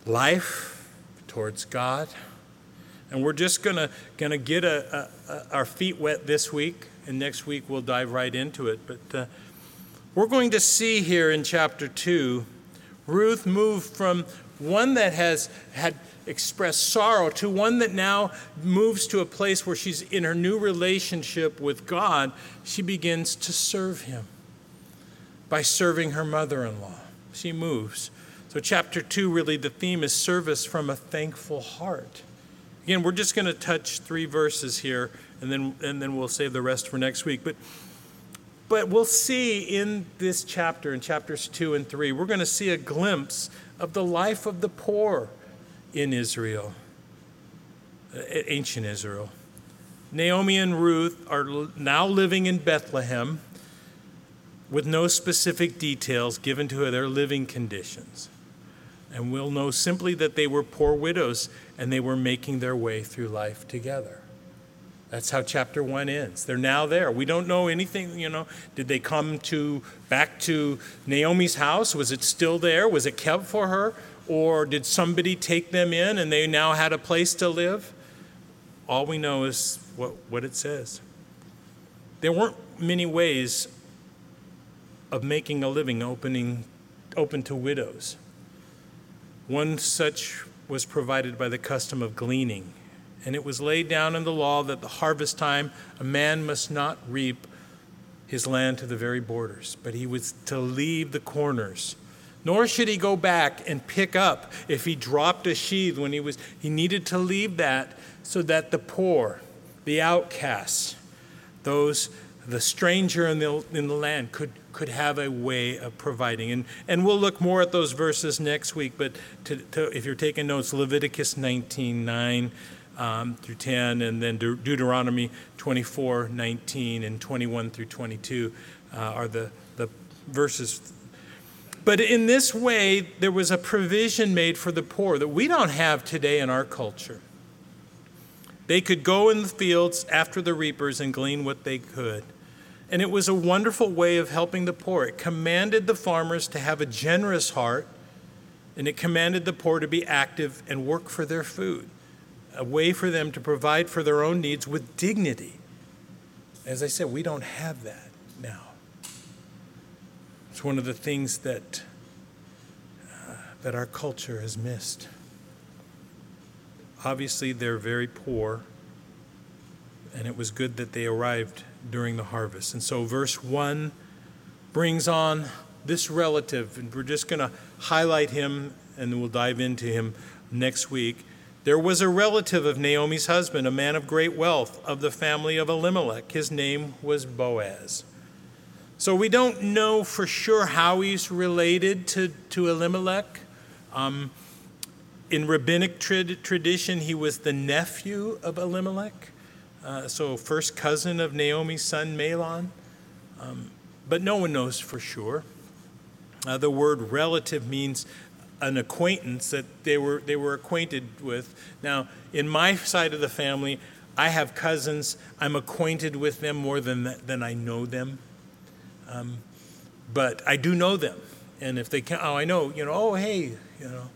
[SPEAKER 1] life, towards God. And we're just going to, going to get a, a, a, our feet wet this week, and next week we'll dive right into it. But uh, we're going to see here in chapter 2 Ruth moved from one that has had expressed sorrow to one that now moves to a place where she's in her new relationship with God, she begins to serve him by serving her mother in law. She moves. So, chapter 2, really, the theme is service from a thankful heart. Again, we're just going to touch three verses here, and then, and then we'll save the rest for next week. But but we'll see in this chapter, in chapters 2 and 3, we're going to see a glimpse of the life of the poor in Israel, ancient Israel. Naomi and Ruth are now living in Bethlehem with no specific details given to their living conditions. And we'll know simply that they were poor widows and they were making their way through life together. That's how chapter one ends. They're now there. We don't know anything, you know. Did they come to back to Naomi's house? Was it still there? Was it kept for her? Or did somebody take them in and they now had a place to live? All we know is what, what it says. There weren't many ways of making a living opening open to widows. One such was provided by the custom of gleaning and it was laid down in the law that the harvest time a man must not reap his land to the very borders, but he was to leave the corners. Nor should he go back and pick up if he dropped a sheaf when he was he needed to leave that so that the poor, the outcasts, those the stranger in the, in the land could, could have a way of providing. And, and we'll look more at those verses next week, but to, to, if you're taking notes, Leviticus 19 9 um, through 10, and then De- Deuteronomy 24, 19, and 21 through 22 uh, are the, the verses. But in this way, there was a provision made for the poor that we don't have today in our culture. They could go in the fields after the reapers and glean what they could. And it was a wonderful way of helping the poor. It commanded the farmers to have a generous heart, and it commanded the poor to be active and work for their food a way for them to provide for their own needs with dignity. As I said, we don't have that now. It's one of the things that, uh, that our culture has missed. Obviously, they're very poor, and it was good that they arrived during the harvest. And so, verse 1 brings on this relative, and we're just going to highlight him and we'll dive into him next week. There was a relative of Naomi's husband, a man of great wealth, of the family of Elimelech. His name was Boaz. So we don't know for sure how he's related to, to Elimelech. Um, in rabbinic tradition, he was the nephew of Elimelech, uh, so first cousin of Naomi's son Mahlon. Um, but no one knows for sure. Uh, the word relative means an acquaintance that they were they were acquainted with. Now, in my side of the family, I have cousins. I'm acquainted with them more than than I know them. Um, but I do know them, and if they can, oh, I know, you know, oh, hey, you know,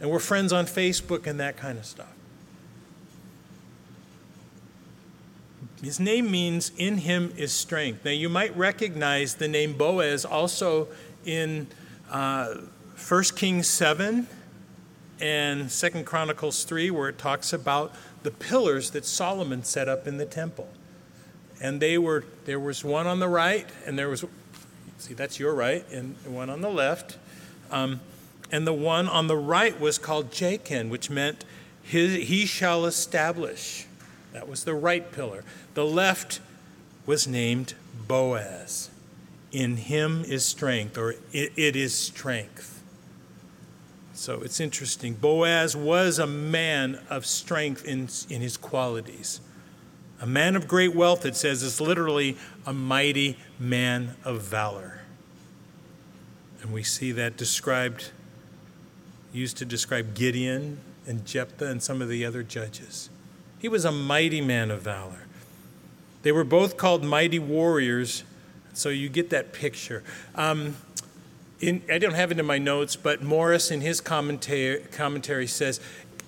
[SPEAKER 1] and we're friends on Facebook and that kind of stuff. His name means in him is strength. Now, you might recognize the name Boaz also in uh, 1 Kings 7 and 2 Chronicles 3, where it talks about the pillars that Solomon set up in the temple. And they were there was one on the right, and there was see that's your right, and one on the left. Um, and the one on the right was called Jachin, which meant his, he shall establish. That was the right pillar. The left was named Boaz. In him is strength, or it, it is strength. So it's interesting. Boaz was a man of strength in, in his qualities. A man of great wealth, it says, is literally a mighty man of valor. And we see that described, used to describe Gideon and Jephthah and some of the other judges. He was a mighty man of valor. They were both called mighty warriors So you get that picture. Um, in, I don't have it in my notes, but Morris in his commentary, commentary says,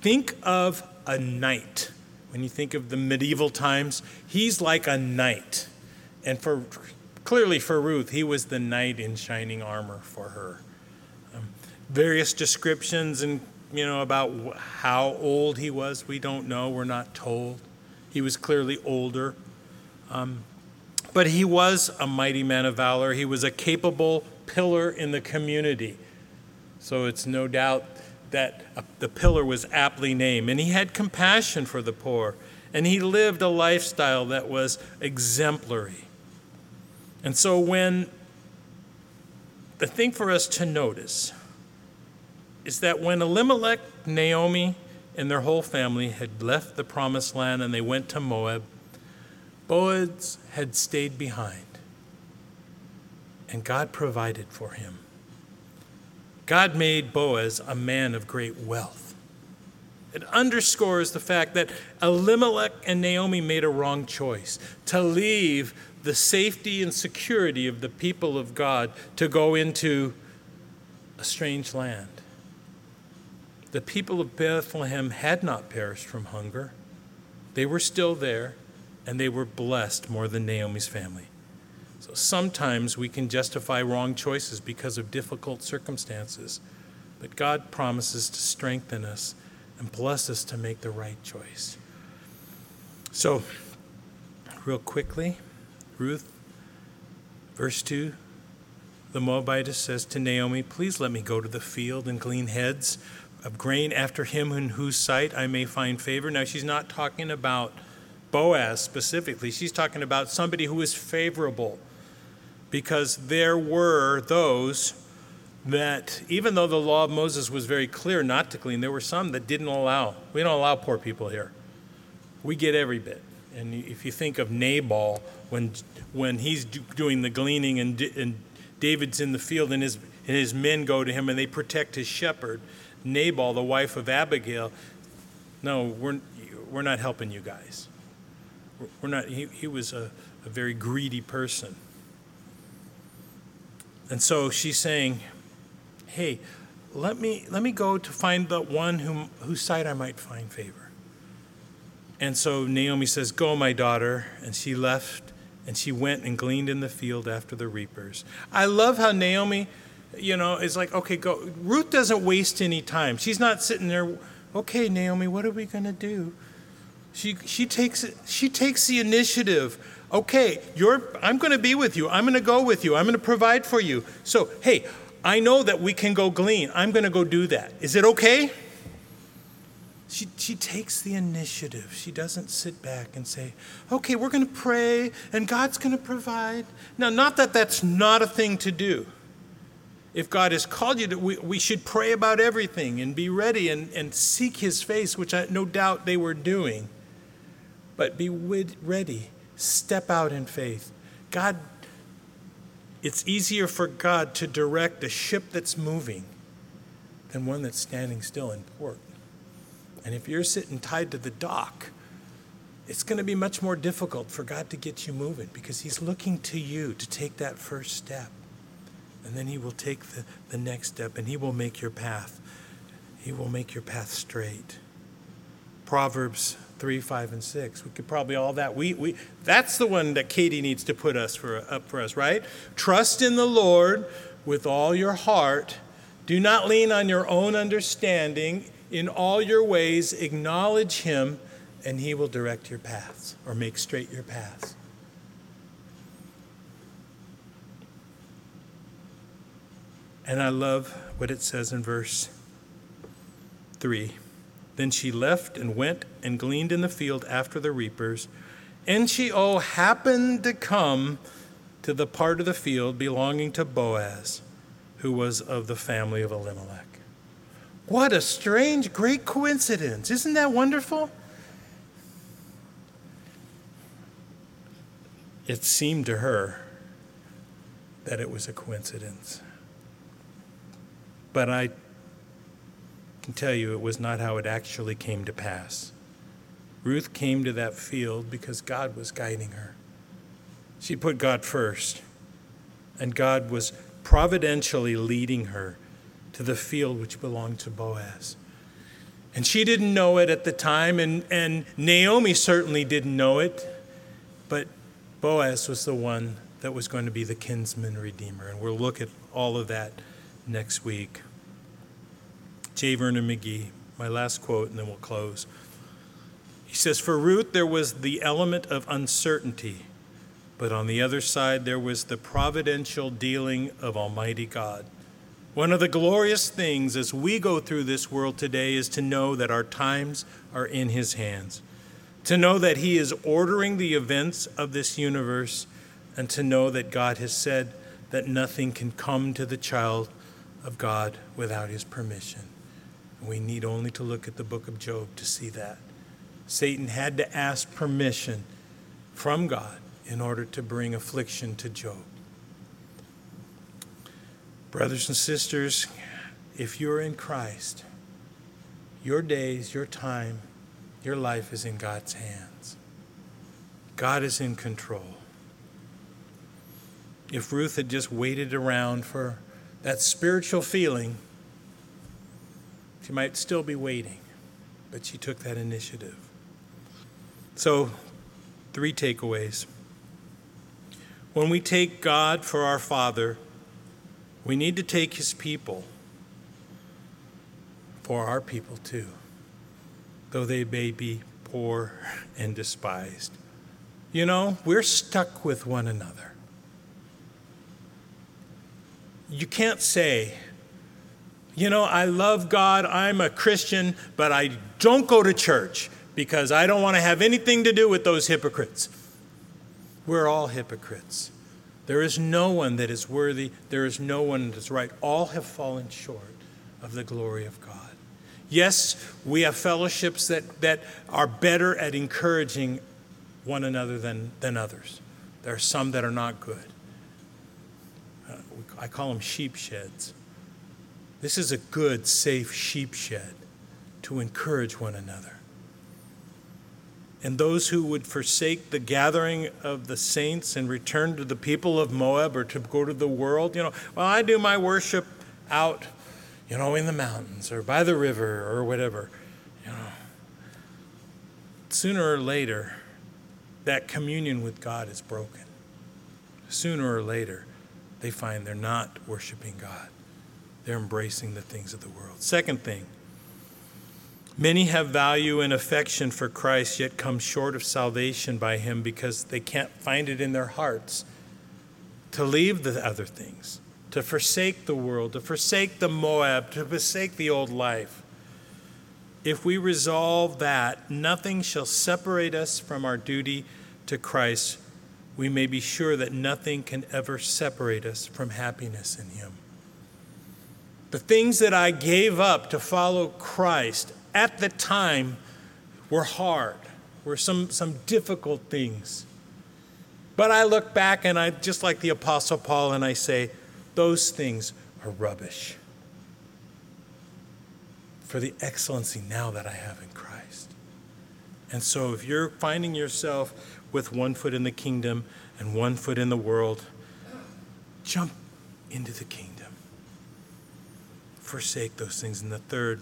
[SPEAKER 1] think of a knight. When you think of the medieval times, he's like a knight. And for clearly for Ruth, he was the knight in shining armor for her. Um, various descriptions and you know about how old he was, we don't know. We're not told. He was clearly older. Um, but he was a mighty man of valor. He was a capable pillar in the community. So it's no doubt that the pillar was aptly named. And he had compassion for the poor. And he lived a lifestyle that was exemplary. And so when the thing for us to notice is that when Elimelech, Naomi, and their whole family had left the promised land and they went to Moab, Boaz had stayed behind, and God provided for him. God made Boaz a man of great wealth. It underscores the fact that Elimelech and Naomi made a wrong choice to leave the safety and security of the people of God to go into a strange land. The people of Bethlehem had not perished from hunger, they were still there and they were blessed more than Naomi's family. So sometimes we can justify wrong choices because of difficult circumstances, but God promises to strengthen us and bless us to make the right choice. So, real quickly, Ruth, verse 2, the Moabitess says to Naomi, Please let me go to the field and glean heads of grain after him in whose sight I may find favor. Now, she's not talking about Boaz specifically. She's talking about somebody who is favorable because there were those that, even though the law of Moses was very clear not to glean, there were some that didn't allow. We don't allow poor people here. We get every bit. And if you think of Nabal, when, when he's doing the gleaning and, and David's in the field and his, and his men go to him and they protect his shepherd, Nabal, the wife of Abigail, no, we're, we're not helping you guys. We're not, he, he was a, a very greedy person. And so she's saying, hey, let me, let me go to find the one whom, whose side I might find favor. And so Naomi says, Go, my daughter. And she left and she went and gleaned in the field after the reapers. I love how Naomi, you know, is like, okay, go. Ruth doesn't waste any time. She's not sitting there, okay, Naomi, what are we going to do? She, she, takes, she takes the initiative. Okay, I'm going to be with you. I'm going to go with you. I'm going to provide for you. So, hey, I know that we can go glean. I'm going to go do that. Is it okay? She, she takes the initiative. She doesn't sit back and say, okay, we're going to pray and God's going to provide. Now, not that that's not a thing to do. If God has called you to, we, we should pray about everything and be ready and, and seek His face, which I no doubt they were doing but be ready. Step out in faith. God, it's easier for God to direct a ship that's moving than one that's standing still in port. And if you're sitting tied to the dock, it's going to be much more difficult for God to get you moving because He's looking to you to take that first step. And then He will take the, the next step and He will make your path. He will make your path straight. Proverbs 3, 5, and 6. We could probably all that. We, we, that's the one that Katie needs to put us for, up for us, right? Trust in the Lord with all your heart. Do not lean on your own understanding. In all your ways, acknowledge Him, and He will direct your paths or make straight your paths. And I love what it says in verse 3. Then she left and went and gleaned in the field after the reapers. And she, oh, happened to come to the part of the field belonging to Boaz, who was of the family of Elimelech. What a strange, great coincidence. Isn't that wonderful? It seemed to her that it was a coincidence. But I can tell you it was not how it actually came to pass. Ruth came to that field because God was guiding her. She put God first. and God was providentially leading her to the field which belonged to Boaz. And she didn't know it at the time, and, and Naomi certainly didn't know it, but Boaz was the one that was going to be the kinsman redeemer. And we'll look at all of that next week. J. Vernon McGee, my last quote, and then we'll close. He says, For Ruth, there was the element of uncertainty, but on the other side, there was the providential dealing of Almighty God. One of the glorious things as we go through this world today is to know that our times are in His hands, to know that He is ordering the events of this universe, and to know that God has said that nothing can come to the child of God without His permission. We need only to look at the book of Job to see that. Satan had to ask permission from God in order to bring affliction to Job. Brothers and sisters, if you're in Christ, your days, your time, your life is in God's hands. God is in control. If Ruth had just waited around for that spiritual feeling, she might still be waiting, but she took that initiative. So, three takeaways. When we take God for our Father, we need to take his people for our people too, though they may be poor (laughs) and despised. You know, we're stuck with one another. You can't say, you know, I love God, I'm a Christian, but I don't go to church because I don't want to have anything to do with those hypocrites. We're all hypocrites. There is no one that is worthy. There is no one that is right. All have fallen short of the glory of God. Yes, we have fellowships that, that are better at encouraging one another than, than others. There are some that are not good. Uh, I call them sheep sheds. This is a good, safe sheep shed to encourage one another and those who would forsake the gathering of the saints and return to the people of Moab or to go to the world. You know, well, I do my worship out, you know, in the mountains or by the river or whatever. You know, sooner or later, that communion with God is broken. Sooner or later, they find they're not worshiping God. They're embracing the things of the world. Second thing, Many have value and affection for Christ, yet come short of salvation by him because they can't find it in their hearts to leave the other things, to forsake the world, to forsake the Moab, to forsake the old life. If we resolve that nothing shall separate us from our duty to Christ, we may be sure that nothing can ever separate us from happiness in Him. The things that I gave up to follow Christ at the time were hard, were some, some difficult things. But I look back and I, just like the Apostle Paul, and I say, those things are rubbish for the excellency now that I have in Christ. And so if you're finding yourself with one foot in the kingdom and one foot in the world, jump into the kingdom. Forsake those things. And the third,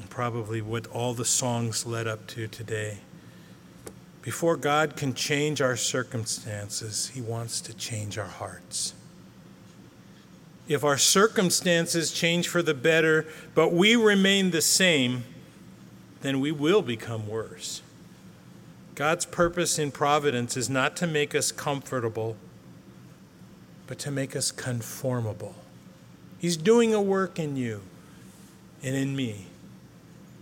[SPEAKER 1] and probably what all the songs led up to today. Before God can change our circumstances, He wants to change our hearts. If our circumstances change for the better, but we remain the same, then we will become worse. God's purpose in providence is not to make us comfortable, but to make us conformable. He's doing a work in you and in me.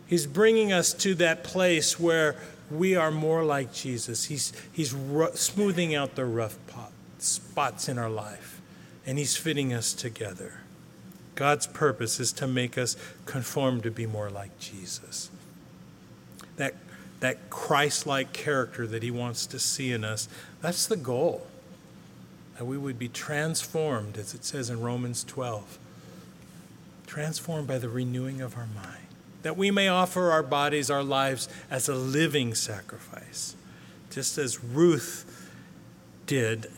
[SPEAKER 1] He's bringing us to that place where we are more like Jesus. He's, he's smoothing out the rough pot, spots in our life, and He's fitting us together. God's purpose is to make us conform to be more like Jesus. That, that Christ like character that He wants to see in us, that's the goal. That we would be transformed, as it says in Romans 12, transformed by the renewing of our mind that we may offer our bodies, our lives as a living sacrifice, just as Ruth did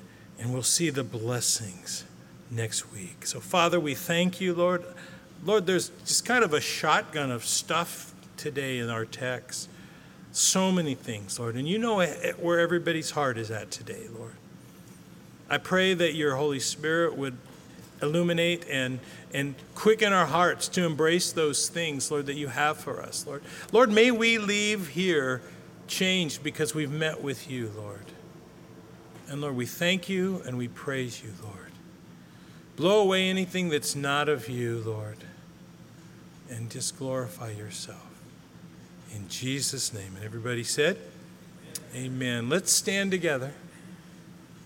[SPEAKER 1] and we'll see the blessings next week. So, Father, we thank you, Lord. Lord, there's just kind of a shotgun of stuff today in our text. So many things, Lord. And you know where everybody's heart is at today, Lord. I pray that your Holy Spirit would illuminate and, and quicken our hearts to embrace those things, Lord, that you have for us, Lord. Lord, may we leave here changed because we've met with you, Lord. And Lord, we thank you and we praise you, Lord. Blow away anything that's not of you, Lord, and just glorify yourself. In Jesus' name. And everybody said, Amen. Amen. Let's stand together.